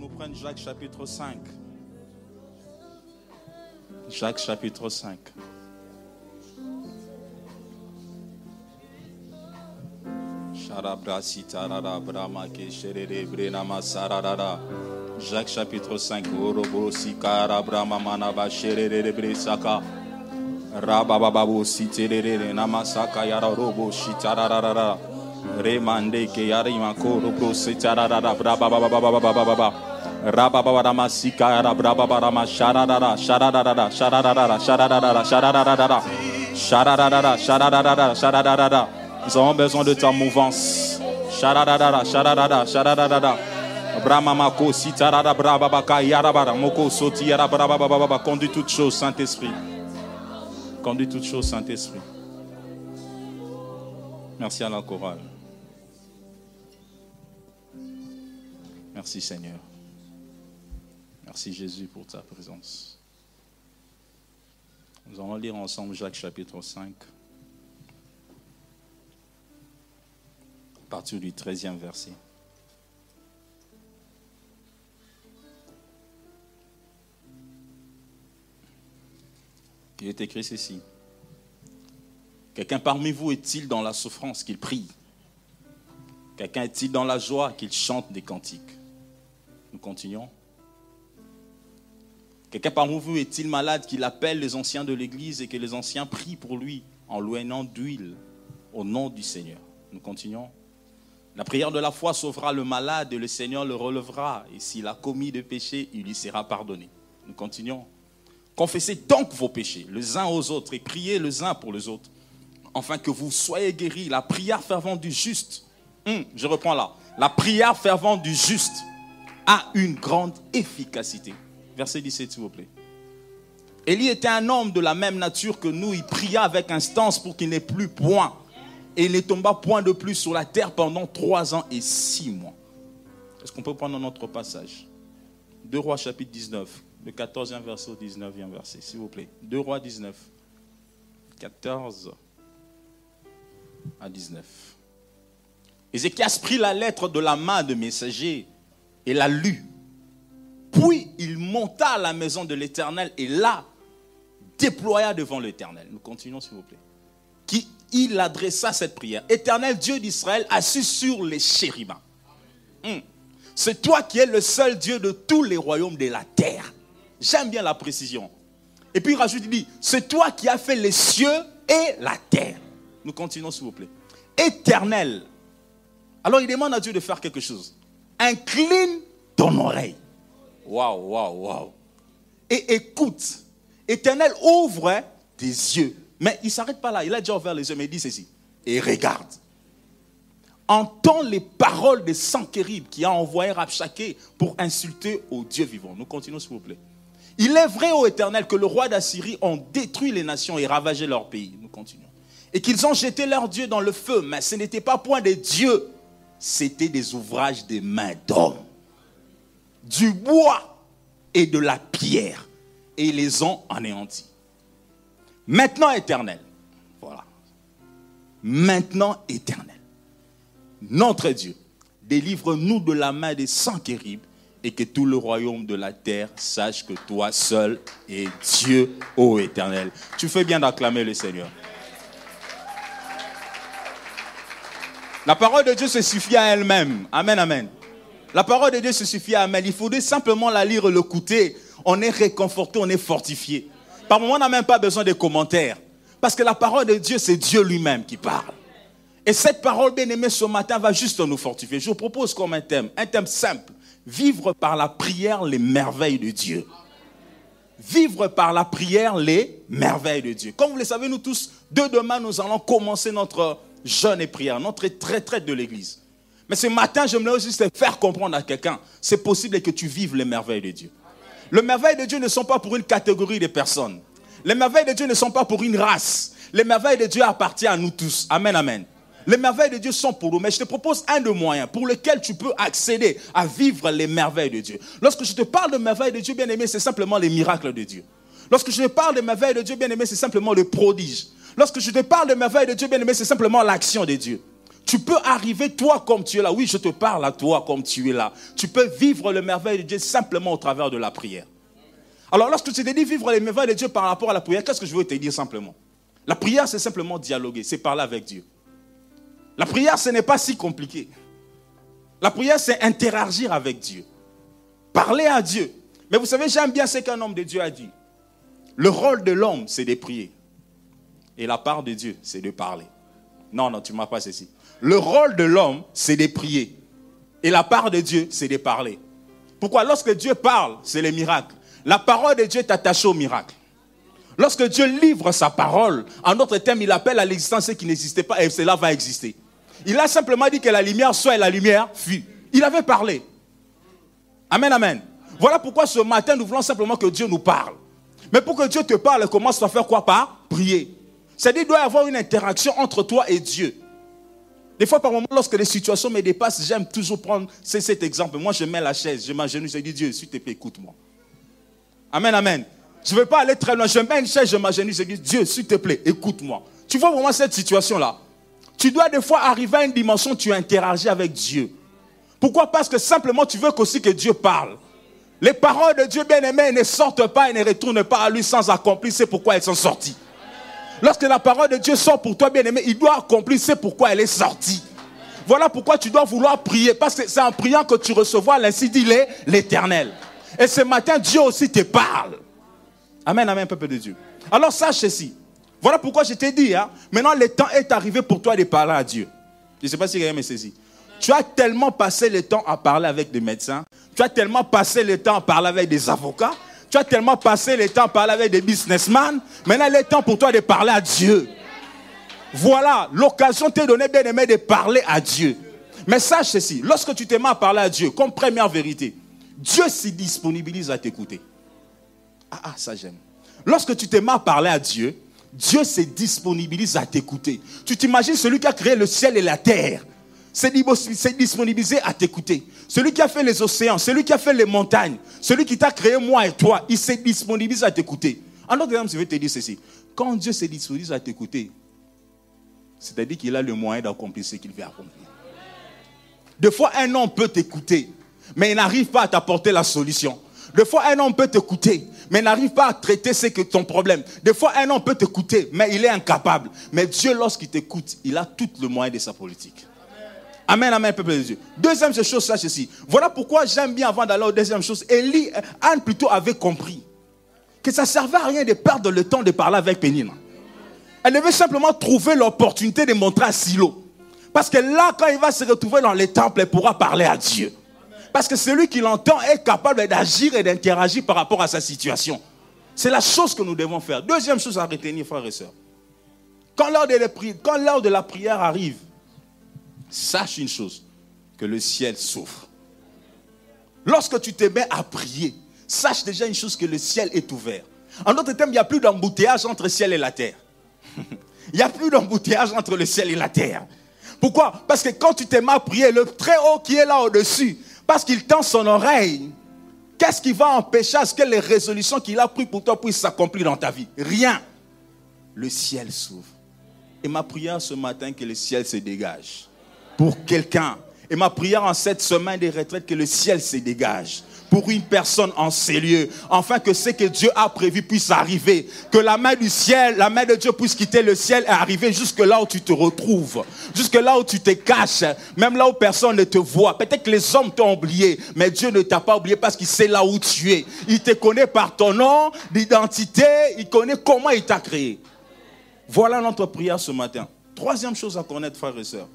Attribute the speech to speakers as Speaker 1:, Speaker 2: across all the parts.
Speaker 1: nous prenne Jacques chapitre 5. Jacques chapitre 5. Jacques chapitre 5. Rabababu siterere namasaka yara robo shitararara. Remande ke yari makoro bro sitararara brabababababababa. Shararara. Nous avons besoin de ta mouvance. Conduis toutes choses, Saint-Esprit. Conduis toutes choses, Saint-Esprit. Merci à la chorale. Merci Seigneur. Merci Jésus pour ta présence. Nous allons lire ensemble Jacques chapitre 5, à partir du 13e verset. Il est écrit ceci. Quelqu'un parmi vous est-il dans la souffrance qu'il prie? Quelqu'un est-il dans la joie qu'il chante des cantiques? Nous continuons. Quelqu'un parmi vous est-il malade qu'il appelle les anciens de l'Église et que les anciens prient pour lui en louant d'huile au nom du Seigneur Nous continuons. La prière de la foi sauvera le malade et le Seigneur le relèvera. Et s'il a commis des péchés, il lui sera pardonné. Nous continuons. Confessez donc vos péchés les uns aux autres et priez les uns pour les autres, afin que vous soyez guéris. La prière fervente du juste, hum, je reprends là, la prière fervente du juste a une grande efficacité. Verset 17, s'il vous plaît. Élie était un homme de la même nature que nous. Il pria avec instance pour qu'il n'ait plus point. Et il ne tomba point de plus sur la terre pendant trois ans et six mois. Est-ce qu'on peut prendre notre passage? 2 Rois chapitre 19, le 14e verset au 19e verset, s'il vous plaît. 2 Rois 19, 14 à 19. Ézéchias prit la lettre de la main de messager et la lut. Puis il monta à la maison de l'Éternel et là déploya devant l'Éternel. Nous continuons s'il vous plaît. Qui il adressa cette prière. Éternel Dieu d'Israël, assis sur les chérubins. Hum. C'est toi qui es le seul Dieu de tous les royaumes de la terre. J'aime bien la précision. Et puis il rajoute, il dit, c'est toi qui as fait les cieux et la terre. Nous continuons s'il vous plaît. Éternel. Alors il demande à Dieu de faire quelque chose. Incline ton oreille. Waouh, waouh, waouh. Et écoute. Éternel, ouvre tes yeux. Mais il ne s'arrête pas là. Il a déjà ouvert les yeux, mais il dit ceci. Et regarde. Entends les paroles de Sankerib qui a envoyé Rabchaké pour insulter au Dieu vivant. Nous continuons, s'il vous plaît. Il est vrai, ô Éternel, que le roi d'Assyrie ont détruit les nations et ravagé leur pays. Nous continuons. Et qu'ils ont jeté leur Dieu dans le feu. Mais ce n'était pas point des dieux. C'était des ouvrages des mains d'hommes. Du bois et de la pierre. Et les ont anéantis. Maintenant, éternel. Voilà. Maintenant, éternel. Notre Dieu, délivre-nous de la main des Sankérib et que tout le royaume de la terre sache que toi seul es Dieu, ô éternel. Tu fais bien d'acclamer le Seigneur. La parole de Dieu se suffit à elle-même. Amen, amen. La parole de Dieu se suffit à elle-même. Il faudrait simplement la lire, l'écouter. On est réconforté, on est fortifié. Par moment, on n'a même pas besoin de commentaires. Parce que la parole de Dieu, c'est Dieu lui-même qui parle. Et cette parole, bien aimée, ce matin va juste nous fortifier. Je vous propose comme un thème, un thème simple. Vivre par la prière les merveilles de Dieu. vivre par la prière les merveilles de Dieu. Comme vous le savez, nous tous, de demain, nous allons commencer notre jeûne et prière, notre retraite de l'Église. Mais ce matin, j'aimerais aussi te faire comprendre à quelqu'un, c'est possible que tu vives les merveilles de Dieu. Les merveilles de Dieu ne sont pas pour une catégorie de personnes. Les merveilles de Dieu ne sont pas pour une race. Les merveilles de Dieu appartiennent à nous tous. Amen, amen. Les merveilles de Dieu sont pour nous, mais je te propose un de moyens pour lequel tu peux accéder à vivre les merveilles de Dieu. Lorsque je te parle de merveilles de Dieu, bien aimé, c'est simplement les miracles de Dieu. Lorsque je te parle de merveilles de Dieu, bien aimé, c'est simplement le prodige. Lorsque je te parle de merveilles de Dieu, bien aimé, c'est simplement l'action de Dieu. Tu peux arriver toi comme tu es là. Oui, je te parle à toi comme tu es là. Tu peux vivre les merveilles de Dieu simplement au travers de la prière. Alors lorsque tu te dis vivre les merveilles de Dieu par rapport à la prière, qu'est-ce que je veux te dire simplement? La prière, c'est simplement dialoguer, c'est parler avec Dieu. La prière, ce n'est pas si compliqué. La prière, c'est interagir avec Dieu. Parler à Dieu. Mais vous savez, j'aime bien ce qu'un homme de Dieu a dit. Le rôle de l'homme, c'est de prier. Et la part de Dieu, c'est de parler. Non, non, tu ne m'as pas ceci. Le rôle de l'homme, c'est de prier. Et la part de Dieu, c'est de parler. Pourquoi? Lorsque Dieu parle, c'est les miracles. La parole de Dieu est attachée au miracle. Lorsque Dieu livre sa parole, en d'autres termes, il appelle à l'existence ce qui n'existait pas et cela va exister. Il a simplement dit que la lumière soit et la lumière fut. Il avait parlé. Amen, amen. Voilà pourquoi ce matin, nous voulons simplement que Dieu nous parle. Mais pour que Dieu te parle, commence à faire quoi? Par prier. C'est-à-dire, il doit y avoir une interaction entre toi et Dieu. Des fois, par moment, lorsque les situations me dépassent, j'aime toujours prendre cet exemple. Moi, je mets la chaise, je m'agenouille, je dis Dieu, s'il te plaît, écoute-moi. Amen, amen. Je ne veux pas aller très loin. Je mets une chaise, je m'agenouille, je dis Dieu, s'il te plaît, écoute-moi. Tu vois vraiment cette situation-là? Tu dois des fois arriver à une dimension où tu interagis avec Dieu. Pourquoi? Parce que simplement tu veux aussi que Dieu parle. Les paroles de Dieu bien-aimé ne sortent pas et ne retournent pas à lui sans accomplir. C'est pourquoi elles sont sorties. Lorsque la parole de Dieu sort pour toi, bien-aimé, il doit accomplir. C'est pourquoi elle est sortie. Voilà pourquoi tu dois vouloir prier. Parce que c'est en priant que tu recevras l'ainsi dit l'éternel. Et ce matin, Dieu aussi te parle. Amen, amen, peuple de Dieu. Alors sache ceci. Voilà pourquoi je t'ai dit, hein, maintenant le temps est arrivé pour toi de parler à Dieu. Je ne sais pas si quelqu'un me saisit. Tu as tellement passé le temps à parler avec des médecins. Tu as tellement passé le temps à parler avec des avocats. Tu as tellement passé le temps à parler avec des businessmen. Maintenant, il est temps pour toi de parler à Dieu. Voilà, l'occasion t'est donnée, bien aimé, de parler à Dieu. Mais sache ceci, lorsque tu t'aimes à parler à Dieu, comme première vérité, Dieu s'y disponibilise à t'écouter. Ah, ah, ça j'aime. Lorsque tu t'aimes à parler à Dieu, Dieu se disponibilise à t'écouter. Tu t'imagines celui qui a créé le ciel et la terre? S'est disponibilisé à t'écouter. Celui qui a fait les océans, celui qui a fait les montagnes, celui qui t'a créé moi et toi, il s'est disponibilisé à t'écouter. En d'autres termes, je vais te dire ceci. Quand Dieu se disponibilise à t'écouter, c'est-à-dire qu'il a le moyen d'accomplir ce qu'il veut accomplir. Des fois, un homme peut t'écouter, mais il n'arrive pas à t'apporter la solution. Des fois, un homme peut t'écouter, mais n'arrive pas à traiter ce que ton problème. Des fois, un homme peut t'écouter, mais il est incapable. Mais Dieu, lorsqu'il t'écoute, il a tout le moyen de sa politique. Amen, amen, peuple de Dieu. Deuxième chose, sache ceci. Voilà pourquoi j'aime bien, avant d'aller aux deuxième chose, Élie, Anne plutôt avait compris que ça ne servait à rien de perdre le temps de parler avec Pénine. Elle devait simplement trouver l'opportunité de montrer à Silo. Parce que là, quand il va se retrouver dans les temples, elle pourra parler à Dieu. Parce que celui qui l'entend est capable d'agir et d'interagir par rapport à sa situation. C'est la chose que nous devons faire. Deuxième chose à retenir, frères et sœurs. Quand l'heure de, la prière arrive, sache une chose, que le ciel souffre. Lorsque tu te mets à prier, sache déjà une chose, que le ciel est ouvert. En d'autres termes, il n'y a plus d'embouteillage entre le ciel et la terre. il n'y a plus d'embouteillage entre le ciel et la terre. Pourquoi? Parce que quand tu te mets à prier, le très haut qui est là au-dessus, parce qu'il tend son oreille, qu'est-ce qui va empêcher à ce que les résolutions qu'il a prises pour toi puissent s'accomplir dans ta vie? Rien. Le ciel s'ouvre. Et ma prière ce matin, que le ciel se dégage. Pour quelqu'un. Et ma prière en cette semaine des retraites, que le ciel se dégage pour une personne en ces lieux, afin que ce que Dieu a prévu puisse arriver, que la main du ciel, la main de Dieu puisse quitter le ciel et arriver jusque là où tu te retrouves, jusque là où tu te caches, même là où personne ne te voit. Peut-être que les hommes t'ont oublié, mais Dieu ne t'a pas oublié parce qu'il sait là où tu es. Il te connaît par ton nom, d'identité, il connaît comment il t'a créé. Voilà notre prière ce matin. Troisième chose à connaître, frères et sœurs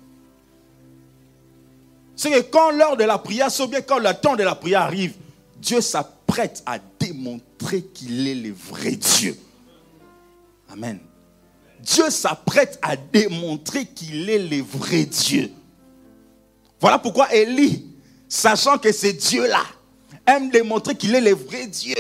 Speaker 1: c'est que quand l'heure de la prière, ou bien quand le temps de la prière arrive, Dieu s'apprête à démontrer qu'il est le vrai Dieu. Amen. Dieu s'apprête à démontrer qu'il est le vrai Dieu. Voilà pourquoi Élie, sachant que ce Dieu-là aime démontrer qu'il est le vrai Dieu,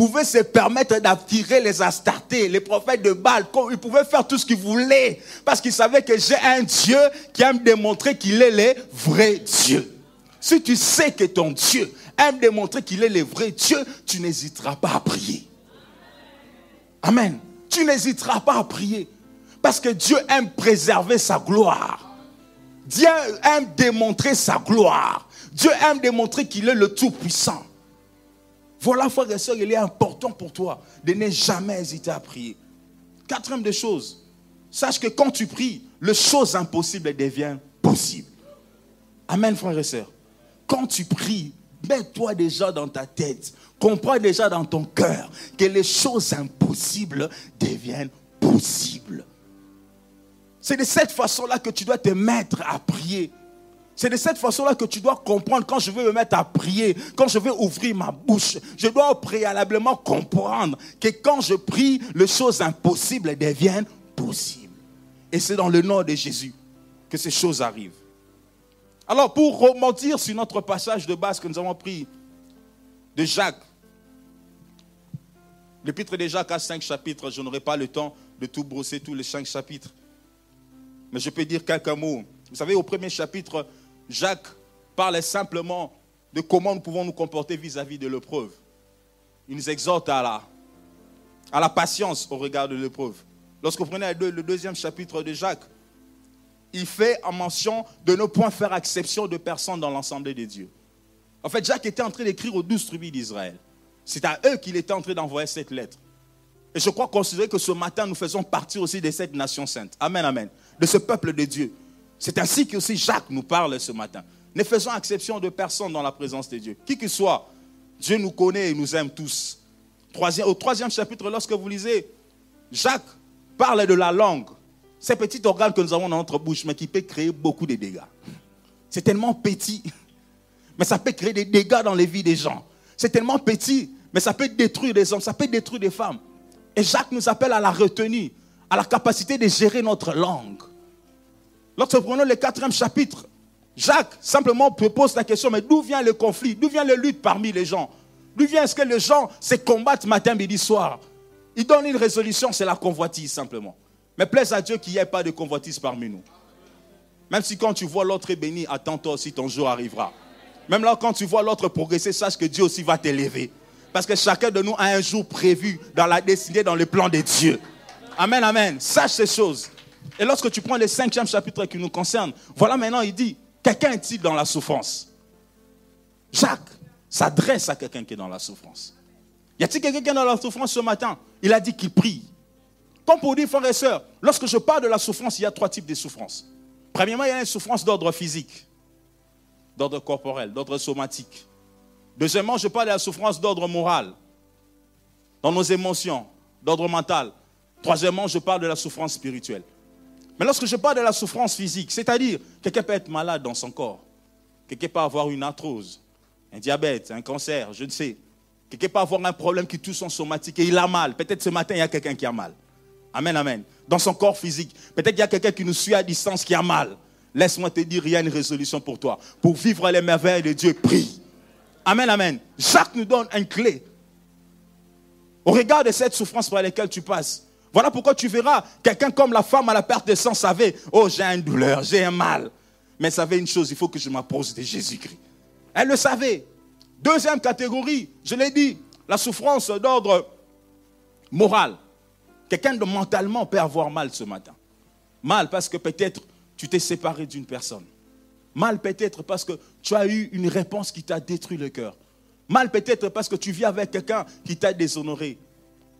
Speaker 1: pouvait se permettre d'attirer les Astartés, les prophètes de Baal. Il pouvait faire tout ce qu'il voulait parce qu'il savait que j'ai un Dieu qui aime démontrer qu'il est le vrai Dieu. Si tu sais que ton Dieu aime démontrer qu'il est le vrai Dieu, tu n'hésiteras pas à prier. Amen. Tu n'hésiteras pas à prier. Parce que Dieu aime préserver sa gloire. Dieu aime démontrer sa gloire. Dieu aime démontrer qu'il est le Tout-Puissant. Voilà, frère et soeur, il est important pour toi de ne jamais hésiter à prier. Quatrième des choses, sache que quand tu pries, les choses impossibles deviennent possibles. Amen, frère et soeur. Quand tu pries, mets-toi déjà dans ta tête, comprends déjà dans ton cœur que les choses impossibles deviennent possibles. C'est de cette façon-là que tu dois te mettre à prier. C'est de cette façon-là que tu dois comprendre quand je veux me mettre à prier, quand je veux ouvrir ma bouche. Je dois préalablement comprendre que quand je prie, les choses impossibles deviennent possibles. Et c'est dans le nom de Jésus que ces choses arrivent. Alors, pour remonter sur notre passage de base que nous avons pris de Jacques, l'épître de Jacques a cinq chapitres. Je n'aurai pas le temps de tout brosser tous les cinq chapitres. Mais je peux dire quelques mots. Vous savez, au premier chapitre, Jacques parle simplement de comment nous pouvons nous comporter vis-à-vis de l'épreuve. Il nous exhorte à la, patience au regard de l'épreuve. Lorsque vous prenez le deuxième chapitre de Jacques, il fait en mention de ne point faire exception de personnes dans l'ensemble des dieux. En fait, Jacques était en train d'écrire aux douze tribus d'Israël. C'est à eux qu'il était en train d'envoyer cette lettre. Et je crois considérer que ce matin, nous faisons partie aussi de cette nation sainte. Amen, amen de ce peuple de Dieu. C'est ainsi que aussi Jacques nous parle ce matin. Ne faisons exception de personne dans la présence de Dieu. Qui que soit, Dieu nous connaît et nous aime tous. Au troisième chapitre, lorsque vous lisez, Jacques parle de la langue. Ces petits organes que nous avons dans notre bouche, mais qui peut créer beaucoup de dégâts. C'est tellement petit, mais ça peut créer des dégâts dans les vies des gens. C'est tellement petit, mais ça peut détruire des hommes, ça peut détruire des femmes. Et Jacques nous appelle à la retenue, à la capacité de gérer notre langue. Lorsque nous prenons le quatrième chapitre, Jacques simplement pose la question, mais d'où vient le conflit? D'où vient la lutte parmi les gens? D'où vient ce que les gens se combattent matin, midi, soir? Il donne une résolution, c'est la convoitise simplement. Mais plaise à Dieu qu'il n'y ait pas de convoitise parmi nous. Même si quand tu vois l'autre béni, attends-toi aussi, ton jour arrivera. Même là, quand tu vois l'autre progresser, sache que Dieu aussi va t'élever. Parce que chacun de nous a un jour prévu dans la destinée, dans le plan de Dieu. Amen, amen. Sache ces choses. Et lorsque tu prends le cinquième chapitre qui nous concerne, voilà maintenant, il dit, quelqu'un est-il dans la souffrance? Jacques s'adresse à quelqu'un qui est dans la souffrance. Y a-t-il quelqu'un qui est dans la souffrance ce matin? Il a dit qu'il prie. Comme pour dire, frères et sœurs, lorsque je parle de la souffrance, il y a trois types de souffrances. Premièrement, il y a une souffrance d'ordre physique, d'ordre corporel, d'ordre somatique. Deuxièmement, je parle de la souffrance d'ordre moral, dans nos émotions, d'ordre mental. Troisièmement, je parle de la souffrance spirituelle. Mais lorsque je parle de la souffrance physique, c'est-à-dire quelqu'un peut être malade dans son corps, quelqu'un peut avoir une arthrose, un diabète, un cancer, je ne sais. Quelqu'un peut avoir un problème qui touche son somatique et il a mal. Peut-être ce matin, il y a quelqu'un qui a mal. Amen, amen. Dans son corps physique. Peut-être qu'il y a quelqu'un qui nous suit à distance qui a mal. Laisse-moi te dire, il y a une résolution pour toi. Pour vivre les merveilles de Dieu, prie. Amen, amen. Jacques nous donne une clé. Au regard de cette souffrance par laquelle tu passes, voilà pourquoi tu verras quelqu'un comme la femme à la perte de sang savait, oh j'ai une douleur, j'ai un mal. Mais savait une chose, il faut que je m'approche de Jésus-Christ. Elle le savait. Deuxième catégorie, je l'ai dit, la souffrance d'ordre moral. Quelqu'un de mentalement peut avoir mal ce matin. Mal parce que peut-être tu t'es séparé d'une personne. Mal peut-être parce que tu as eu une réponse qui t'a détruit le cœur. Mal peut-être parce que tu vis avec quelqu'un qui t'a déshonoré.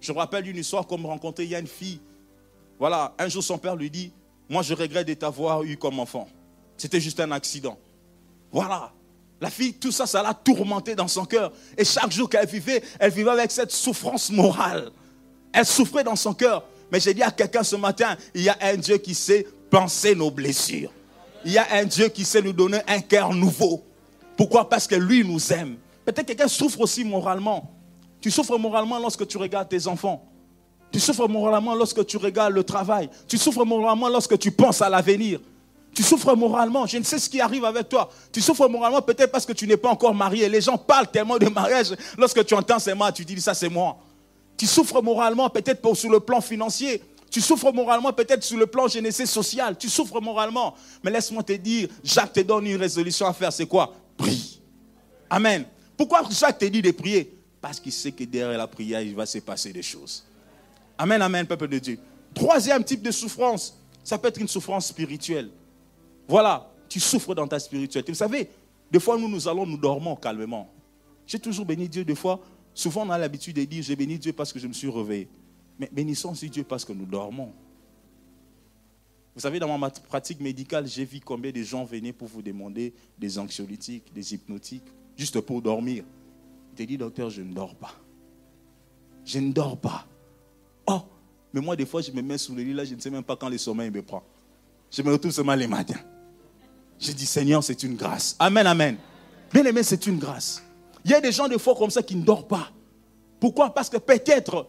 Speaker 1: Je me rappelle d'une histoire qu'on me rencontrait, il y a une fille. Voilà, un jour son père lui dit, moi je regrette de t'avoir eu comme enfant. C'était juste un accident. Voilà. La fille, tout ça, ça l'a tourmenté dans son cœur. Et chaque jour qu'elle vivait, elle vivait avec cette souffrance morale. Elle souffrait dans son cœur. Mais j'ai dit à quelqu'un ce matin, il y a un Dieu qui sait penser nos blessures. Il y a un Dieu qui sait nous donner un cœur nouveau. Pourquoi? Parce que lui nous aime. Peut-être quelqu'un souffre aussi moralement. Tu souffres moralement lorsque tu regardes tes enfants. Tu souffres moralement lorsque tu regardes le travail. Tu souffres moralement lorsque tu penses à l'avenir. Tu souffres moralement. Je ne sais ce qui arrive avec toi. Tu souffres moralement peut-être parce que tu n'es pas encore marié. Les gens parlent tellement de mariage. Lorsque tu entends ces mots, tu dis ça c'est moi. Tu souffres moralement peut-être sur le plan financier. Tu souffres moralement peut-être sur le plan génétique social. Tu souffres moralement. Mais laisse-moi te dire, Jacques te donne une résolution à faire. C'est quoi? Prie. Amen. Pourquoi Jacques te dit de prier? Parce qu'il sait que derrière la prière, il va se passer des choses. Amen, amen, peuple de Dieu. Troisième type de souffrance, ça peut être une souffrance spirituelle. Voilà, tu souffres dans ta spiritualité. Vous savez, des fois, nous, nous allons, nous dormons calmement. J'ai toujours béni Dieu, des fois, souvent on a l'habitude de dire, j'ai béni Dieu parce que je me suis réveillé. Mais bénissons aussi Dieu parce que nous dormons. Vous savez, dans ma pratique médicale, j'ai vu combien de gens venaient pour vous demander des anxiolytiques, des hypnotiques, juste pour dormir. Il te dit, docteur, je ne dors pas. Je ne dors pas. Oh, mais moi, des fois, je me mets sous le lit, là, je ne sais même pas quand le sommeil me prend. Je me retrouve seulement les matins. Je dis, Seigneur, c'est une grâce. Amen, amen. Bien aimé, c'est une grâce. Il y a des gens, des fois, comme ça, qui ne dorment pas. Pourquoi? Parce que peut-être,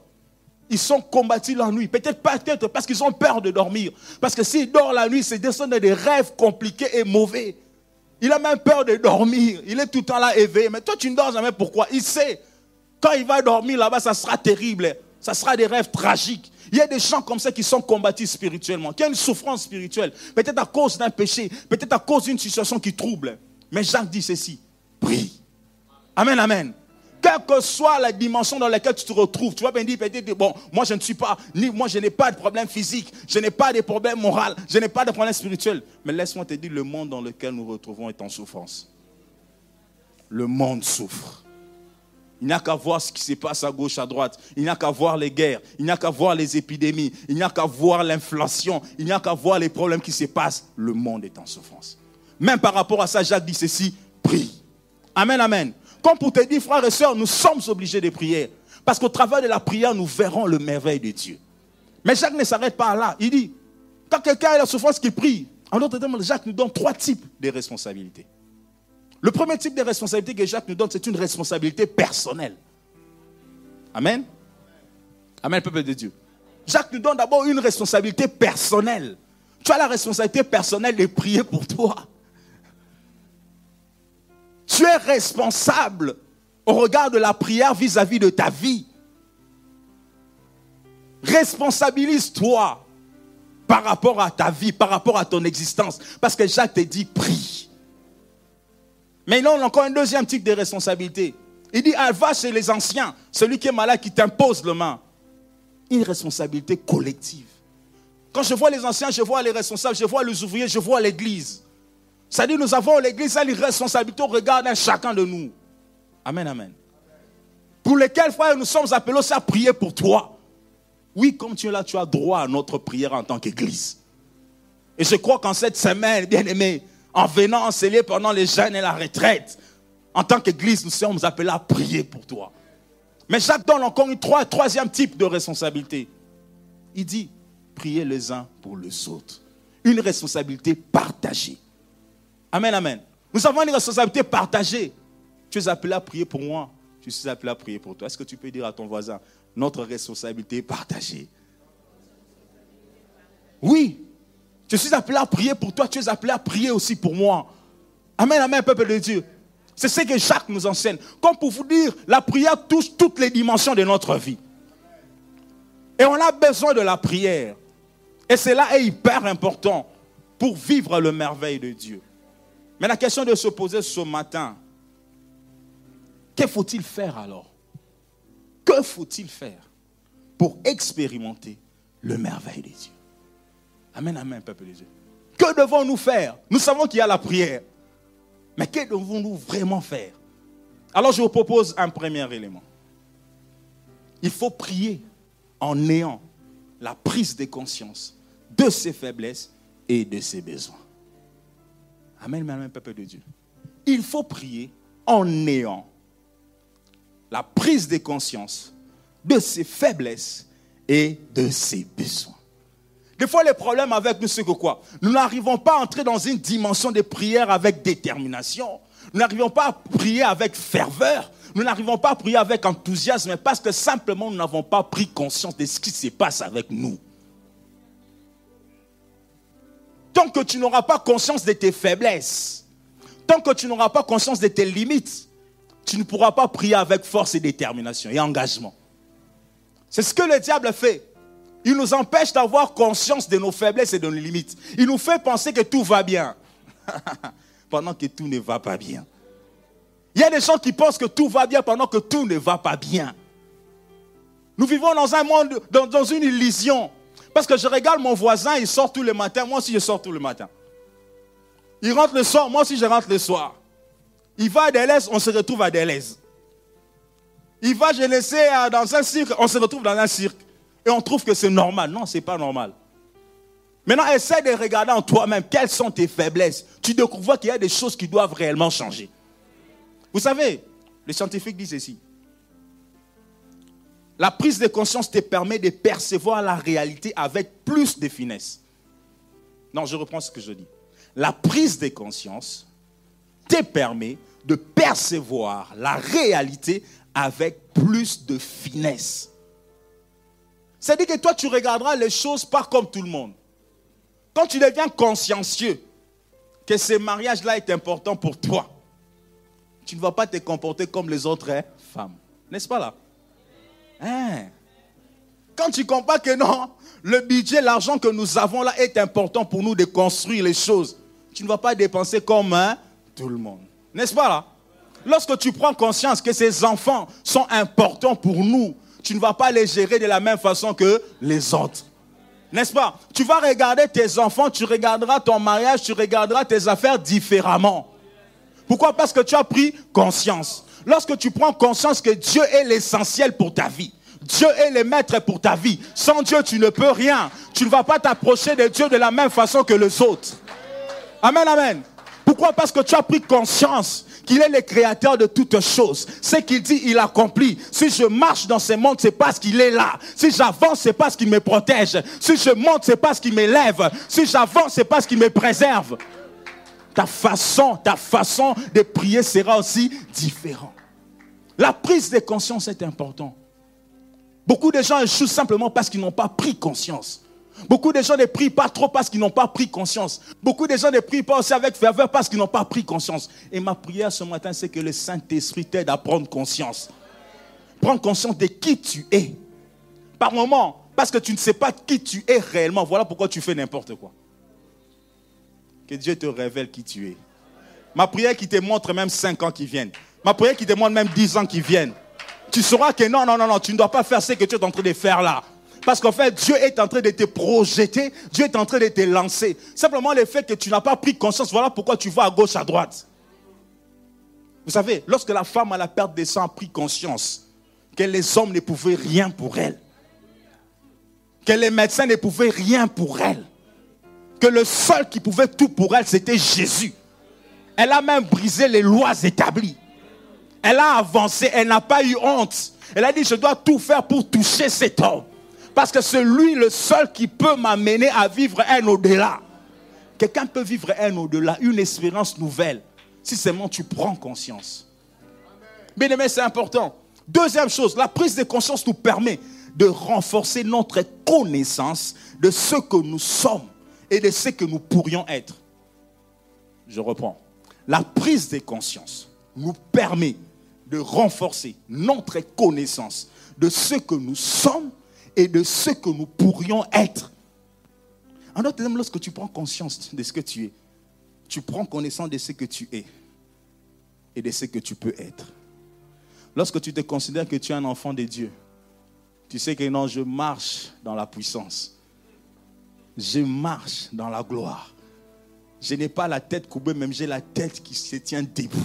Speaker 1: ils sont combattus la nuit. Peut-être peut-être parce qu'ils ont peur de dormir. Parce que s'ils dorment la nuit, c'est des rêves compliqués et mauvais. Il a même peur de dormir. Il est tout le temps là éveillé. Mais toi, tu ne dors jamais. Pourquoi? Il sait. Quand il va dormir là-bas, ça sera terrible. Ça sera des rêves tragiques. Il y a des gens comme ça qui sont combattus spirituellement, qui ont une souffrance spirituelle, peut-être à cause d'un péché, peut-être à cause d'une situation qui trouble. Mais Jacques dit ceci, prie. Amen, amen. Quelle que soit la dimension dans laquelle tu te retrouves, tu vas bien dire bon, moi je ne suis pas, moi je n'ai pas de problème physique, je n'ai pas de problème moral, je n'ai pas de problème spirituel. Mais laisse-moi te dire, le monde dans lequel nous retrouvons est en souffrance. Le monde souffre. Il n'y a qu'à voir ce qui se passe à gauche, à droite. Il n'y a qu'à voir les guerres. Il n'y a qu'à voir les épidémies. Il n'y a qu'à voir l'inflation. Il n'y a qu'à voir les problèmes qui se passent. Le monde est en souffrance. Même par rapport à ça, Jacques dit ceci, prie. Amen, amen. Comme pour te dire, frères et sœurs, nous sommes obligés de prier. Parce qu'au travers de la prière, nous verrons le merveille de Dieu. Mais Jacques ne s'arrête pas là. Il dit, quand quelqu'un a la souffrance, qu'il prie. En d'autres termes, Jacques nous donne trois types de responsabilités. Le premier type de responsabilité que Jacques nous donne, c'est une responsabilité personnelle. Amen? Amen, peuple de Dieu. Jacques nous donne d'abord une responsabilité personnelle. Tu as la responsabilité personnelle de prier pour toi. Tu es responsable au regard de la prière vis-à-vis de ta vie. Responsabilise-toi par rapport à ta vie, par rapport à ton existence. Parce que Jacques te dit, prie. Mais non, on a encore un deuxième type de responsabilité. Il dit, ah, va chez les anciens, celui qui est malade qui t'impose le main. Une responsabilité collective. Quand je vois les anciens, je vois les responsables, je vois les ouvriers, je vois l'église. C'est-à-dire, nous avons l'église, elle une responsabilité au regard d'un chacun de nous. Amen, amen. Pour lesquels, frère, nous sommes appelés aussi à prier pour toi. Oui, comme tu es là, tu as droit à notre prière en tant qu'église. Et je crois qu'en cette semaine, bien aimé, en venant enseigner pendant les jeunes et la retraite, en tant qu'église, nous sommes appelés à prier pour toi. Mais Jacques donne encore un troisième type de responsabilité. Il dit, priez les uns pour les autres. Une responsabilité partagée. Amen, amen. Nous avons une responsabilité partagée. Tu es appelé à prier pour moi. Je suis appelé à prier pour toi. Est-ce que tu peux dire à ton voisin, notre responsabilité partagée? Oui, je suis appelé à prier pour toi, tu es appelé à prier aussi pour moi. Amen, amen, peuple de Dieu. C'est ce que Jacques nous enseigne. Comme pour vous dire, la prière touche toutes les dimensions de notre vie. Et on a besoin de la prière. Et cela est hyper important pour vivre le merveille de Dieu. Mais la question de se poser ce matin, que faut-il faire alors? Que faut-il faire pour expérimenter le merveille de Dieu Amen, amen, peuple de Dieu. Que devons-nous faire? Nous savons qu'il y a la prière. Mais que devons-nous vraiment faire? Alors je vous propose un premier élément. Il faut prier en ayant la prise de conscience de ses faiblesses et de ses besoins. Amen, amen, peuple de Dieu. Il faut prier en ayant la prise de conscience de ses faiblesses et de ses besoins. Des fois, les problèmes avec nous, c'est que quoi? Nous n'arrivons pas à entrer dans une dimension de prière avec détermination. Nous n'arrivons pas à prier avec ferveur. Nous n'arrivons pas à prier avec enthousiasme parce que simplement nous n'avons pas pris conscience de ce qui se passe avec nous. Tant que tu n'auras pas conscience de tes faiblesses, tant que tu n'auras pas conscience de tes limites, tu ne pourras pas prier avec force et détermination et engagement. C'est ce que le diable fait. Il nous empêche d'avoir conscience de nos faiblesses et de nos limites. Il nous fait penser que tout va bien, pendant que tout ne va pas bien. Il y a des gens qui pensent que tout va bien pendant que tout ne va pas bien. Nous vivons dans un monde, dans, une illusion. Parce que je regarde mon voisin, il sort tous les matins, moi aussi je sors tous les matins. Il rentre le soir, moi aussi je rentre le soir. Il va à Deleuze, on se retrouve à Deleuze. Il va, je laissais dans un cirque, on se retrouve dans un cirque. Et on trouve que c'est normal. Non, ce n'est pas normal. Maintenant, essaie de regarder en toi-même quelles sont tes faiblesses. Tu découvres qu'il y a des choses qui doivent réellement changer. Vous savez, les scientifiques disent ceci. La prise de conscience te permet de percevoir la réalité avec plus de finesse. Non, je reprends ce que je dis. La prise de conscience te permet de percevoir la réalité avec plus de finesse. C'est-à-dire que toi, tu regarderas les choses pas comme tout le monde. Quand tu deviens consciencieux que ce mariage-là est important pour toi, tu ne vas pas te comporter comme les autres hein, femmes. N'est-ce pas là? Hein? Quand tu comprends que non, le budget, l'argent que nous avons là est important pour nous de construire les choses, tu ne vas pas dépenser comme hein, tout le monde. N'est-ce pas là? Lorsque tu prends conscience que ces enfants sont importants pour nous, tu ne vas pas les gérer de la même façon que les autres. N'est-ce pas? Tu vas regarder tes enfants, tu regarderas ton mariage, tu regarderas tes affaires différemment. Pourquoi? Parce que tu as pris conscience. Lorsque tu prends conscience que Dieu est l'essentiel pour ta vie, Dieu est le maître pour ta vie. Sans Dieu, tu ne peux rien. Tu ne vas pas t'approcher de Dieu de la même façon que les autres. Amen, amen. Pourquoi? Parce que tu as pris conscience qu'il est le créateur de toutes choses. Ce qu'il dit, il accomplit. Si je marche dans ce monde, c'est parce qu'il est là. Si j'avance, c'est parce qu'il me protège. Si je monte, c'est parce qu'il m'élève. Si j'avance, c'est parce qu'il me préserve. Ta façon, ta façon de prier sera aussi différente. La prise de conscience est importante. Beaucoup de gens échouent simplement parce qu'ils n'ont pas pris conscience. Beaucoup de gens ne prient pas trop parce qu'ils n'ont pas pris conscience. Beaucoup de gens ne prient pas aussi avec ferveur parce qu'ils n'ont pas pris conscience. Et ma prière ce matin, c'est que le Saint-Esprit t'aide à prendre conscience. Prendre conscience de qui tu es. Par moment, parce que tu ne sais pas qui tu es réellement, voilà pourquoi tu fais n'importe quoi. Que Dieu te révèle qui tu es. Ma prière qui te montre même 5 ans qui viennent. Ma prière qui te montre même 10 ans qui viennent. Tu sauras que non, non, non, non, tu ne dois pas faire ce que tu es en train de faire là. Parce qu'en fait, Dieu est en train de te projeter, Dieu est en train de te lancer. Simplement le fait que tu n'as pas pris conscience, voilà pourquoi tu vas à gauche, à droite. Vous savez, lorsque la femme à la perte des sang a pris conscience que les hommes ne pouvaient rien pour elle, que les médecins ne pouvaient rien pour elle, que le seul qui pouvait tout pour elle, c'était Jésus. Elle a même brisé les lois établies. Elle a avancé, elle n'a pas eu honte. Elle a dit, je dois tout faire pour toucher cet homme. Parce que c'est lui le seul qui peut m'amener à vivre un au-delà. Quelqu'un peut vivre un au-delà, une espérance nouvelle, si seulement tu prends conscience. Bien aimé, c'est important. Deuxième chose, la prise de conscience nous permet de renforcer notre connaissance de ce que nous sommes et de ce que nous pourrions être. Je reprends. La prise de conscience nous permet de renforcer notre connaissance de ce que nous sommes et de ce que nous pourrions être. En d'autres termes, lorsque tu prends conscience de ce que tu es, tu prends connaissance de ce que tu es et de ce que tu peux être. Lorsque tu te considères que tu es un enfant de Dieu, tu sais que non, je marche dans la puissance. Je marche dans la gloire. Je n'ai pas la tête courbée, même j'ai la tête qui se tient debout.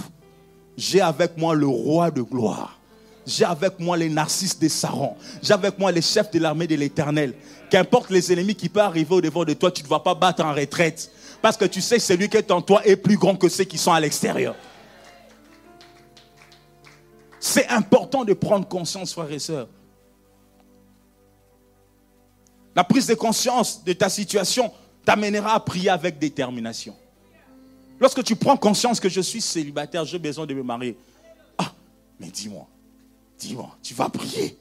Speaker 1: J'ai avec moi le roi de gloire. J'ai avec moi les narcisses des Saron. J'ai avec moi les chefs de l'armée de l'éternel. Qu'importe les ennemis qui peuvent arriver au devant de toi, tu ne vas pas battre en retraite. Parce que tu sais celui qui est en toi est plus grand que ceux qui sont à l'extérieur. C'est important de prendre conscience, frères et sœurs. La prise de conscience de ta situation t'amènera à prier avec détermination. Lorsque tu prends conscience que je suis célibataire, j'ai besoin de me marier. Ah, mais dis-moi, dis-moi, tu vas prier.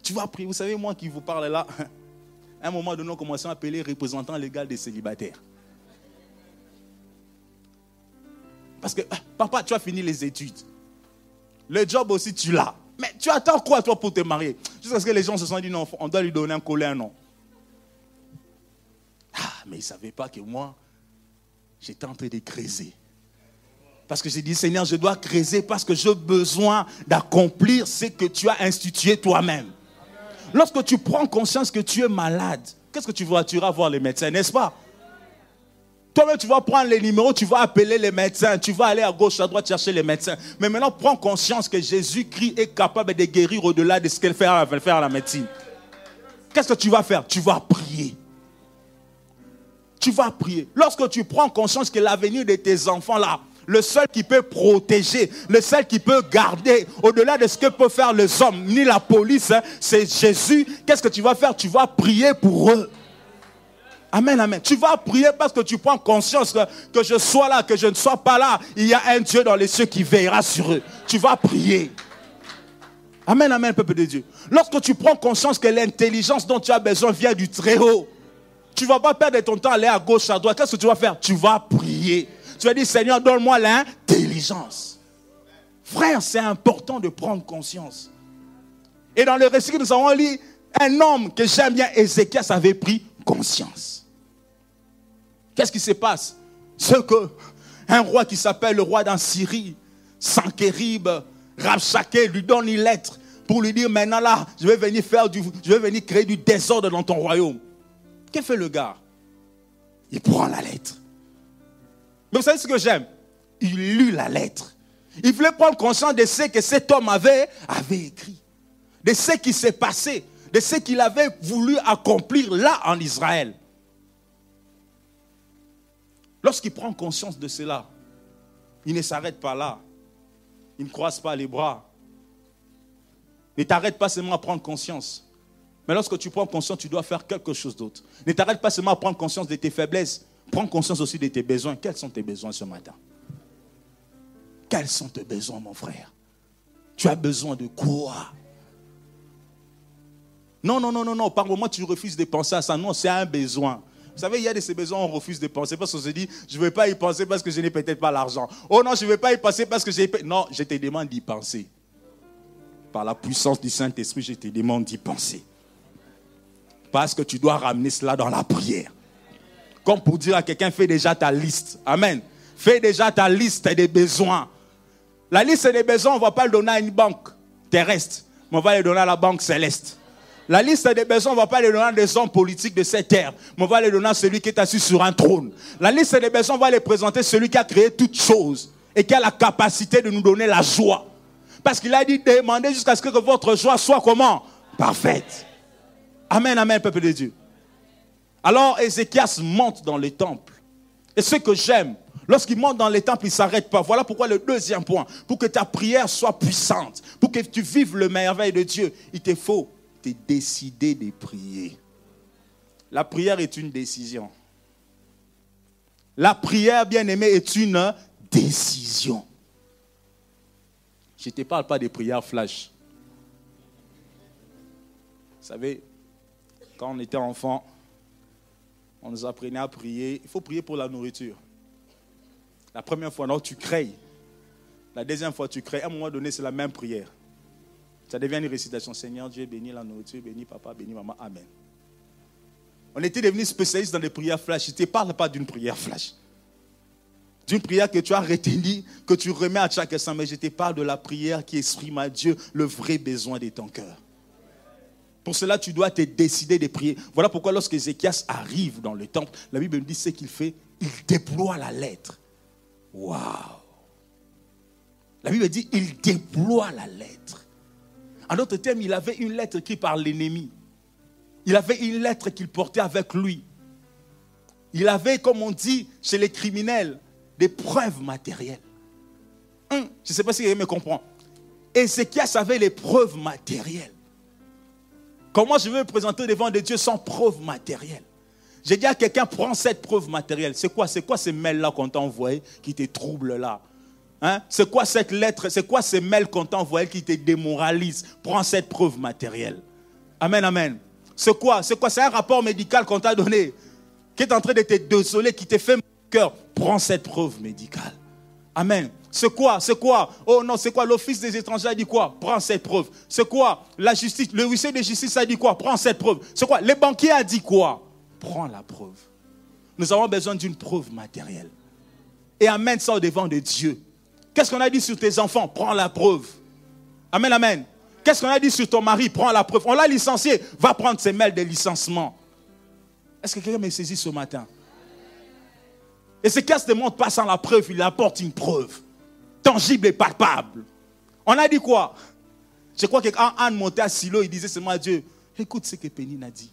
Speaker 1: Tu vas prier. Vous savez, moi qui vous parle là, à un moment donné, on commence à appeler représentant légal des célibataires. Parce que, ah, papa, tu as fini les études. Le job aussi, tu l'as. Mais tu attends quoi, toi, pour te marier? Jusqu'à que les gens se sont dit, non, on doit lui donner un collet, un nom. Ah, mais ils ne savaient pas que moi, j'étais en train de creuser. Parce que j'ai dit, Seigneur, je dois creuser parce que j'ai besoin d'accomplir ce que tu as institué toi-même. Lorsque tu prends conscience que tu es malade, qu'est-ce que tu vas Tu vas voir les médecins, n'est-ce pas? Toi-même, tu vas prendre les numéros, tu vas appeler les médecins, tu vas aller à gauche, à droite chercher les médecins. Mais maintenant, prends conscience que Jésus-Christ est capable de guérir au-delà de ce qu'elle fait à la médecine. Qu'est-ce que tu vas faire? Tu vas prier tu vas prier. Lorsque tu prends conscience que l'avenir de tes enfants là, le seul qui peut protéger, le seul qui peut garder, au-delà de ce que peuvent faire les hommes, ni la police, hein, c'est Jésus. Qu'est-ce que tu vas faire? Tu vas prier pour eux. Amen, amen. Tu vas prier parce que tu prends conscience que, je sois là, que je ne sois pas là. Il y a un Dieu dans les cieux qui veillera sur eux. Tu vas prier. Amen, amen, peuple de Dieu. Lorsque tu prends conscience que l'intelligence dont tu as besoin vient du Très-Haut, tu ne vas pas perdre ton temps à aller à gauche, à droite. Qu'est-ce que tu vas faire? Tu vas prier. Tu vas dire, Seigneur, donne-moi l'intelligence. Frère, c'est important de prendre conscience. Et dans le récit que nous avons lu, un homme que j'aime bien, Ézéchias, avait pris Qu'est-ce qui se passe? Ce que un roi qui s'appelle le roi d'Assyrie, Sankérib, Rabshakeh, lui donne une lettre pour lui dire maintenant là, je vais venir faire du, créer du désordre dans ton royaume. Qu'est-ce fait le gars? Il prend la lettre. Mais vous savez ce que j'aime? Il lut la lettre. Il voulait prendre conscience de ce que cet homme avait écrit, de ce qui s'est passé, de ce qu'il avait voulu accomplir là en Israël. Lorsqu'il prend conscience de cela, il ne s'arrête pas là. Il ne croise pas les bras. Ne t'arrête pas seulement à prendre conscience. Mais lorsque tu prends conscience, tu dois faire quelque chose d'autre. Ne t'arrête pas seulement à prendre conscience de tes faiblesses. Prends conscience aussi de tes besoins. Quels sont tes besoins ce matin? Quels sont tes besoins, mon frère? Tu as besoin de quoi? Non, non, non, non, non. Par moment, tu refuses de penser à ça. Non, c'est un besoin. Vous savez, il y a de ces besoins, on refuse de penser parce qu'on se dit, je ne vais pas y penser parce que je n'ai peut-être pas l'argent. Oh non, je ne vais pas y penser parce que j'ai... Non, je te demande d'y penser. Par la puissance du Saint-Esprit, je te demande d'y penser. Parce que tu dois ramener cela dans la prière. Comme pour dire à quelqu'un, fais déjà ta liste. Amen. Fais déjà ta liste des besoins. La liste des besoins, on ne va pas le donner à une banque terrestre, mais on va le donner à la banque céleste. La liste des besoins, on ne va pas le donner à des hommes politiques de cette terre, mais on va le donner à celui qui est assis sur un trône. La liste des besoins, on va les présenter à celui qui a créé toutes choses et qui a la capacité de nous donner la joie. Parce qu'il a dit, demandez jusqu'à ce que votre joie soit comment? Parfaite. Amen, amen, peuple de Dieu. Alors Ézéchias monte dans le temple. Et ce que j'aime, lorsqu'il monte dans le temple, il ne s'arrête pas. Voilà pourquoi le deuxième point, pour que ta prière soit puissante, pour que tu vives le merveille de Dieu, il te faut te décider de prier. La prière est une décision. La prière, bien aimée, est une décision. Je ne te parle pas des prières flash. Vous savez, quand on était enfant, on nous apprenait à prier. Il faut prier pour la nourriture. La première fois, non, tu crées. La deuxième fois, tu crées. À un moment donné, c'est la même prière. Ça devient une récitation. Seigneur Dieu, bénis la nourriture, bénis papa, bénis maman. Amen. On était devenus spécialistes dans les prières flash. Je ne te parle pas d'une prière flash. D'une prière que tu as retenue, que tu remets à chaque instant. Mais je te parle de la prière qui exprime à Dieu le vrai besoin de ton cœur. Pour cela, tu dois te décider de prier. Voilà pourquoi lorsque Ézéchias arrive dans le temple, la Bible nous dit ce qu'il fait. Il déploie la lettre. Waouh! La Bible dit il déploie la lettre. En d'autres termes, il avait une lettre écrite par l'ennemi. Il avait une lettre qu'il portait avec lui. Il avait, comme on dit chez les criminels, des preuves matérielles. je ne sais pas si vous me comprend. Ézéchias avait les preuves matérielles. Comment je veux me présenter devant des dieux sans preuve matérielle J'ai dit à quelqu'un, prends cette preuve matérielle. C'est quoi? C'est quoi ces mails-là qu'on t'a envoyés qui te troublent là? Hein? C'est quoi cette lettre? C'est quoi ces mails qu'on t'a envoyés qui te démoralisent? Prends cette preuve matérielle. Amen, amen. C'est quoi? C'est quoi? C'est un rapport médical qu'on t'a donné qui est en train de te désoler, qui te fait mal cœur. Prends cette preuve médicale. Amen. C'est quoi? C'est quoi? Oh non, c'est quoi? L'Office des étrangers a dit quoi? Prends cette preuve. C'est quoi? La justice, le huissier de justice a dit quoi? Prends cette preuve. C'est quoi? Les banquiers a dit quoi? Prends la preuve. Nous avons besoin d'une preuve matérielle. Et amène ça au devant de Dieu. Qu'est-ce qu'on a dit sur tes enfants? Prends la preuve. Amen, amen. Qu'est-ce qu'on a dit sur ton mari? Prends la preuve. On l'a licencié. Va prendre ses mails de licenciement. Est-ce que quelqu'un m'a saisi ce matin? Et ce casse ne montre pas sans la preuve, il apporte une preuve tangible et palpable. On a dit quoi? Je crois que quand Anne montait à Silo, il disait seulement à Dieu, écoute ce que Pénine a dit.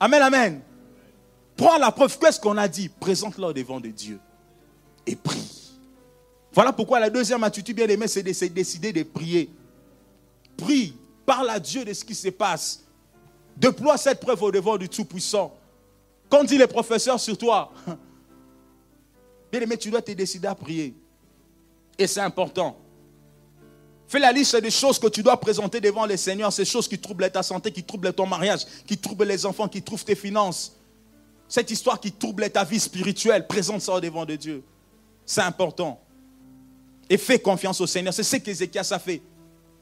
Speaker 1: Amen, amen. Prends la preuve. Qu'est-ce qu'on a dit? Présente-le devant de Dieu. Et prie. Voilà pourquoi la deuxième attitude, bien aimé, c'est de décider de prier. Prie. Parle à Dieu de ce qui se passe. Déploie cette preuve au devant du Tout-Puissant. Quand dit les professeurs sur toi, bien aimé, tu dois te décider à prier. Et c'est important. Fais la liste des choses que tu dois présenter devant le Seigneur, ces choses qui troublent ta santé, qui troublent ton mariage, qui troublent les enfants, qui trouvent tes finances. Cette histoire qui trouble ta vie spirituelle, présente ça au devant de Dieu. C'est important. Et fais confiance au Seigneur. C'est ce qu'Ézéchias a fait.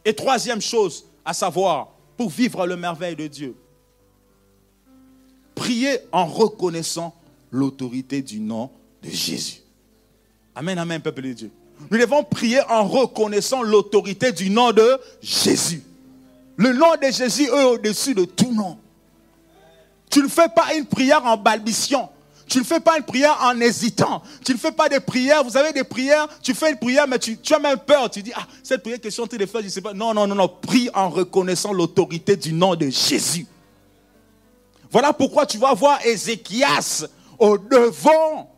Speaker 1: Et troisième chose à savoir, pour vivre le merveille de Dieu, prier en reconnaissant l'autorité du nom de Jésus. Amen, amen, peuple de Dieu. Nous devons prier en reconnaissant l'autorité du nom de Jésus. Le nom de Jésus est au-dessus de tout nom. Tu ne fais pas une prière en balbutiant. Tu ne fais pas une prière en hésitant. Tu ne fais pas des prières. Vous avez des prières, tu fais une prière, mais tu, as même peur. Tu dis, ah, cette prière que je suis en train de faire, je ne sais pas. Non, non, non, non. Prie en reconnaissant l'autorité du nom de Jésus. Voilà pourquoi tu vas voir Ézéchias au devant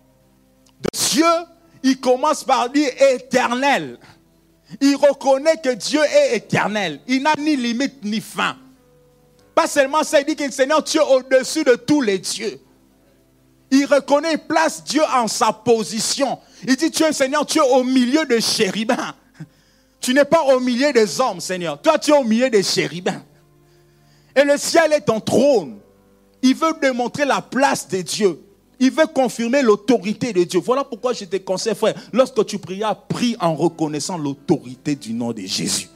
Speaker 1: de Dieu il commence par dire éternel. Il reconnaît que Dieu est éternel. Il n'a ni limite ni fin. Pas seulement ça, il dit que le Seigneur, Dieu au-dessus de tous les dieux. Il reconnaît, il place Dieu en sa position. Il dit, tu es Seigneur, tu es au milieu des chérubins. Tu n'es pas au milieu des hommes, Seigneur. Toi, tu es au milieu des chérubins. Et le ciel est ton trône. Il veut démontrer la place de Dieu. Il veut confirmer l'autorité de Dieu. Voilà pourquoi je te conseille, frère, lorsque tu prias, prie en reconnaissant l'autorité du nom de Jésus.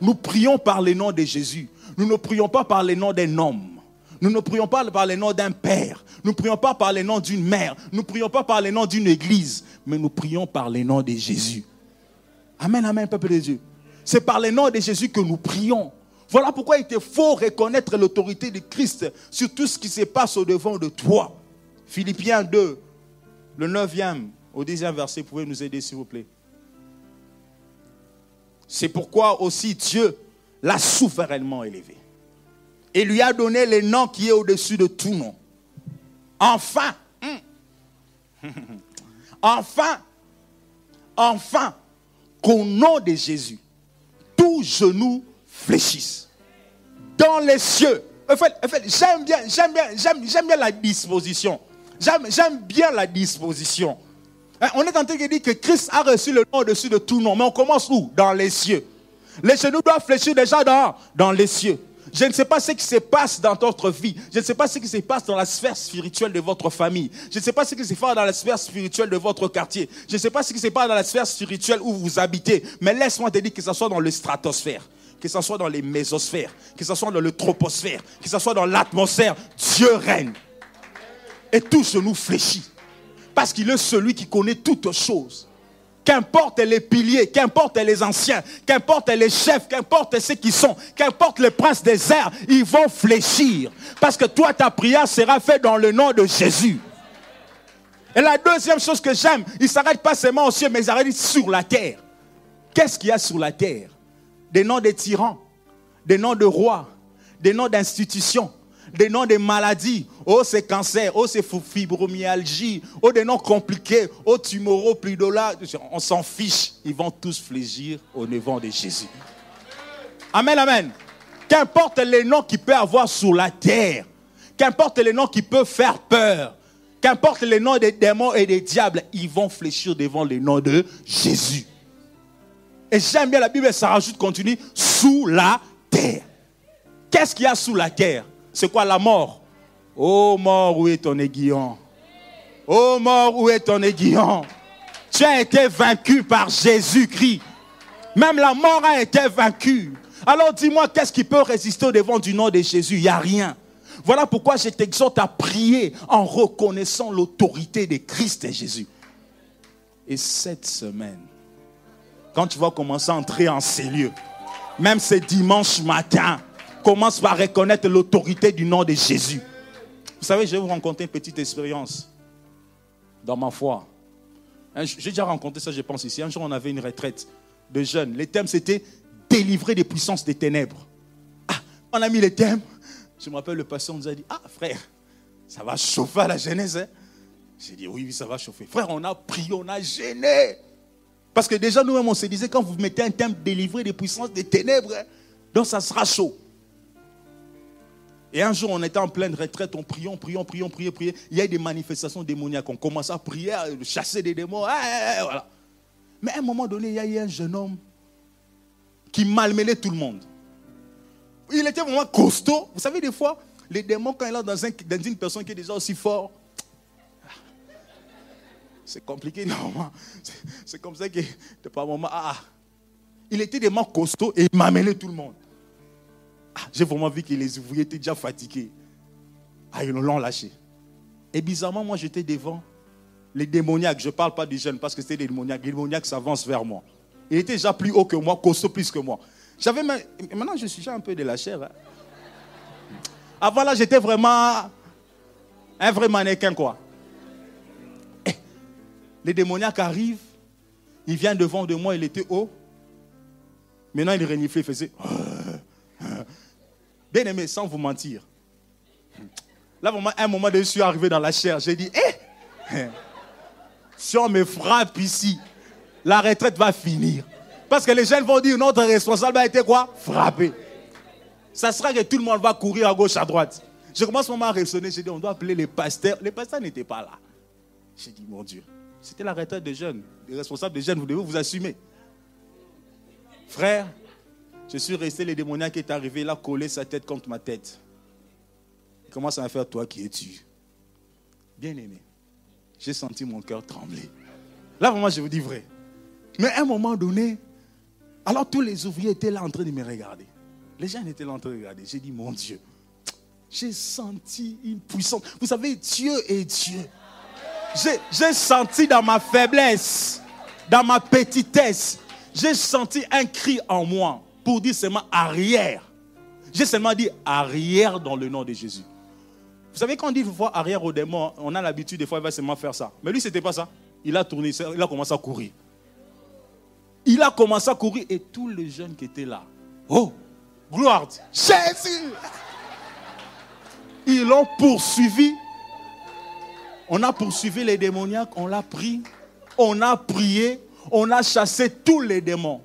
Speaker 1: Nous prions par le nom de Jésus. Nous ne prions pas par le nom d'un homme. Nous ne prions pas par le nom d'un père. Nous ne prions pas par le nom d'une mère. Nous ne prions pas par le nom d'une église. Mais nous prions par le nom de Jésus. Amen, amen, peuple de Dieu. C'est par le nom de Jésus que nous prions. Voilà pourquoi il te faut reconnaître l'autorité de Christ sur tout ce qui se passe au devant de toi. Philippiens 2, le 9e au 10e verset, pouvez nous aider s'il vous plaît? C'est pourquoi aussi Dieu l'a souverainement élevé et lui a donné le nom qui est au-dessus de tout nom. Enfin, enfin, enfin, qu'au nom de Jésus, tout genou fléchisse dans les cieux. J'aime bien, j'aime bien, j'aime bien la disposition. J'aime bien la disposition. Hein, on est en train de dire que Christ a reçu le nom au-dessus de tout nom. Mais on commence où? Dans les cieux. Les genoux doivent fléchir déjà dans, dans les cieux. Je ne sais pas ce qui se passe dans votre vie. Je ne sais pas ce qui se passe dans la sphère spirituelle de votre famille. Je ne sais pas ce qui se passe dans la sphère spirituelle de votre quartier. Je ne sais pas ce qui se passe dans la sphère spirituelle où vous habitez. Mais laisse-moi te dire que ce soit dans le stratosphère, que ce soit dans les mésosphères, que ce soit dans le troposphère, que ce soit dans l'atmosphère. Dieu règne et tout nous fléchit. Parce qu'il est celui qui connaît toutes choses. Qu'importe les piliers, qu'importe les anciens, qu'importe les chefs, qu'importe ceux qui sont, qu'importe les princes des airs, ils vont fléchir. Parce que toi, ta prière sera faite dans le nom de Jésus. Et la deuxième chose que j'aime, il ne s'arrête pas seulement au ciel, mais il s'arrête sur la terre. Qu'est-ce qu'il y a sur la terre? Des noms de tyrans, des noms de rois, des noms d'institutions, des noms de maladies. Oh, c'est cancer. Oh, c'est fibromyalgie. Oh, des noms compliqués. Oh, tumoro, plus On s'en fiche. Ils vont tous fléchir au devant de Jésus. Amen, amen. Qu'importe les noms qu'il peut avoir sur la terre, qu'importe les noms qui peuvent faire peur, qu'importe les noms des démons et des diables, ils vont fléchir devant les noms de Jésus. Et j'aime bien la Bible, ça rajoute, continue, sous la terre. Qu'est-ce qu'il y a sous la terre? C'est quoi la mort? Oh mort, où est ton aiguillon? Oh mort, où est ton aiguillon? Tu as été vaincu par Jésus-Christ. Même la mort a été vaincue. Alors dis-moi, qu'est-ce qui peut résister au devant du nom de Jésus? Il n'y a rien. Voilà pourquoi je t'exhorte à prier en reconnaissant l'autorité de Christ et Jésus. Et cette semaine, quand tu vas commencer à entrer en ces lieux, même ce dimanche matin, commence par reconnaître l'autorité du nom de Jésus. Vous savez, je vais vous raconter une petite expérience dans ma foi. J'ai déjà rencontré ça, je pense, ici. Un jour, on avait une retraite de jeunes. Les thèmes, c'était délivrer des puissances des ténèbres. Ah, on a mis les thèmes. Je me rappelle, le pasteur nous a dit Ah, frère, ça va chauffer à la Genèse. Hein? J'ai dit Oui, oui, ça va chauffer. Frère, on a prié, on a gêné. Parce que déjà, nous-mêmes, on se disait Quand vous mettez un thème délivrer des puissances des ténèbres, hein, donc ça sera chaud. Et un jour, on était en pleine retraite, on priait, on priait, on priait, on priait, priait. Il y a eu des manifestations démoniaques. On commençait à prier, à chasser des démons. voilà. Mais à un moment donné, il y a eu un jeune homme qui malmenait tout le monde. Il était vraiment costaud. Vous savez, des fois, les démons, quand ils sont dans, une personne qui est déjà aussi fort, c'est compliqué, normalement. C'est comme ça que, de par moment, ah, ah, il était vraiment costaud et il m'amenait tout le monde. Ah, j'ai vraiment vu que les ouvriers étaient déjà fatigués. Ah, ils l'ont lâché. Et bizarrement, moi, j'étais devant les démoniaques. Je ne parle pas des jeunes parce que c'était des démoniaques. Les démoniaques s'avancent vers moi. Il était déjà plus haut que moi, costaud plus que moi. J'avais Maintenant, je suis déjà un peu de la chair. Hein. Avant là, j'étais vraiment un vrai mannequin, quoi. Eh, les démoniaques arrivent, il vient devant de moi, il était haut. Maintenant, il reniflait, il faisait. Bien aimé, sans vous mentir. Là, vraiment, un moment de je suis arrivé dans la chair. J'ai dit, eh, si on me frappe ici, la retraite va finir. Parce que les jeunes vont dire notre responsable a été quoi? Frappé. Ça sera que tout le monde va courir à gauche, à droite. Je commence à raisonner. J'ai dit on doit appeler les pasteurs. Les pasteurs n'étaient pas là. J'ai dit mon Dieu, c'était la retraite des jeunes. Les responsables des jeunes, vous devez vous assumer? Frère, je suis resté, le démoniaque est arrivé, il a collé sa tête contre ma tête. Il commence à faire toi qui es-tu? Bien aimé, j'ai senti mon cœur trembler. Là, vraiment, je vous dis vrai. Mais à un moment donné, alors tous les ouvriers étaient là en train de me regarder. Les gens étaient là en train de regarder. J'ai dit, mon Dieu, j'ai senti une puissance. Vous savez, Dieu est Dieu. J'ai senti dans ma faiblesse, dans ma petitesse, j'ai senti un cri en moi pour dire seulement arrière. J'ai seulement dit arrière dans le nom de Jésus. Vous savez, quand on dit fois arrière au démon, on a l'habitude, des fois, il va seulement faire ça. Mais lui, ce n'était pas ça. Il a tourné, il a commencé à courir. Il a commencé à courir et tous les jeunes qui étaient là, oh, gloire, Jésus Ils l'ont poursuivi. On a poursuivi les démoniaques, on l'a pris, on a prié, on a chassé tous les démons.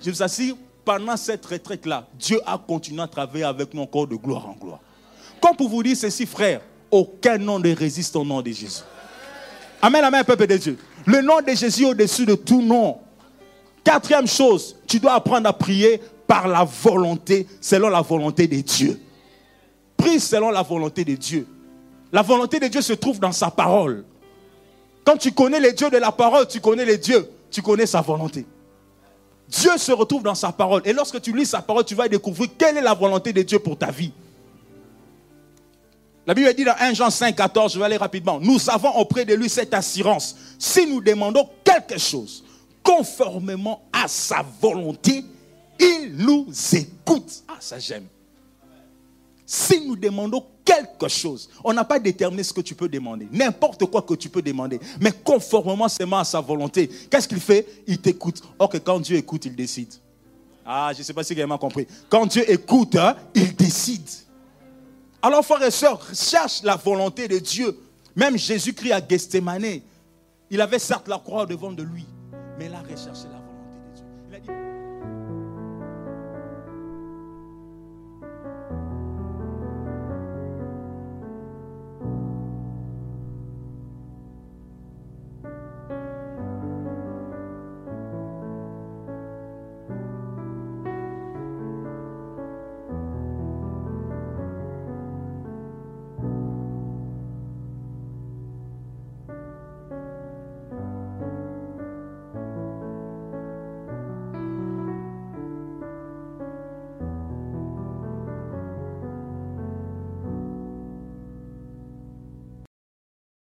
Speaker 1: Je vous assure, pendant cette retraite-là, Dieu a continué à travailler avec nous encore de gloire en gloire. Comme pour vous dire ceci, frère, aucun nom ne résiste au nom de Jésus. Amen, amen, peuple de Dieu. Le nom de Jésus au-dessus de tout nom. Quatrième chose, tu dois apprendre à prier par la volonté, selon la volonté de Dieu. Prie selon la volonté de Dieu. La volonté de Dieu se trouve dans sa parole. Quand tu connais les dieux de la parole, tu connais les dieux, tu connais sa volonté. Dieu se retrouve dans sa parole. Et lorsque tu lis sa parole, tu vas découvrir quelle est la volonté de Dieu pour ta vie. La Bible dit dans 1 Jean 5, 14, je vais aller rapidement. Nous avons auprès de lui cette assurance. Si nous demandons quelque chose, conformément à sa volonté, il nous écoute. Ah, ça j'aime. Si nous demandons quelque chose, on n'a pas déterminé ce que tu peux demander. N'importe quoi que tu peux demander. Mais conformément seulement à sa volonté. Qu'est-ce qu'il fait? Il t'écoute. Or que quand Dieu écoute, il décide. Ah, je ne sais pas si vous avez compris. Quand Dieu écoute, hein, il décide. Alors, frères et sœurs, cherche la volonté de Dieu. Même Jésus-Christ à Gethsemane, il avait certes la croix devant de lui mais il a recherché la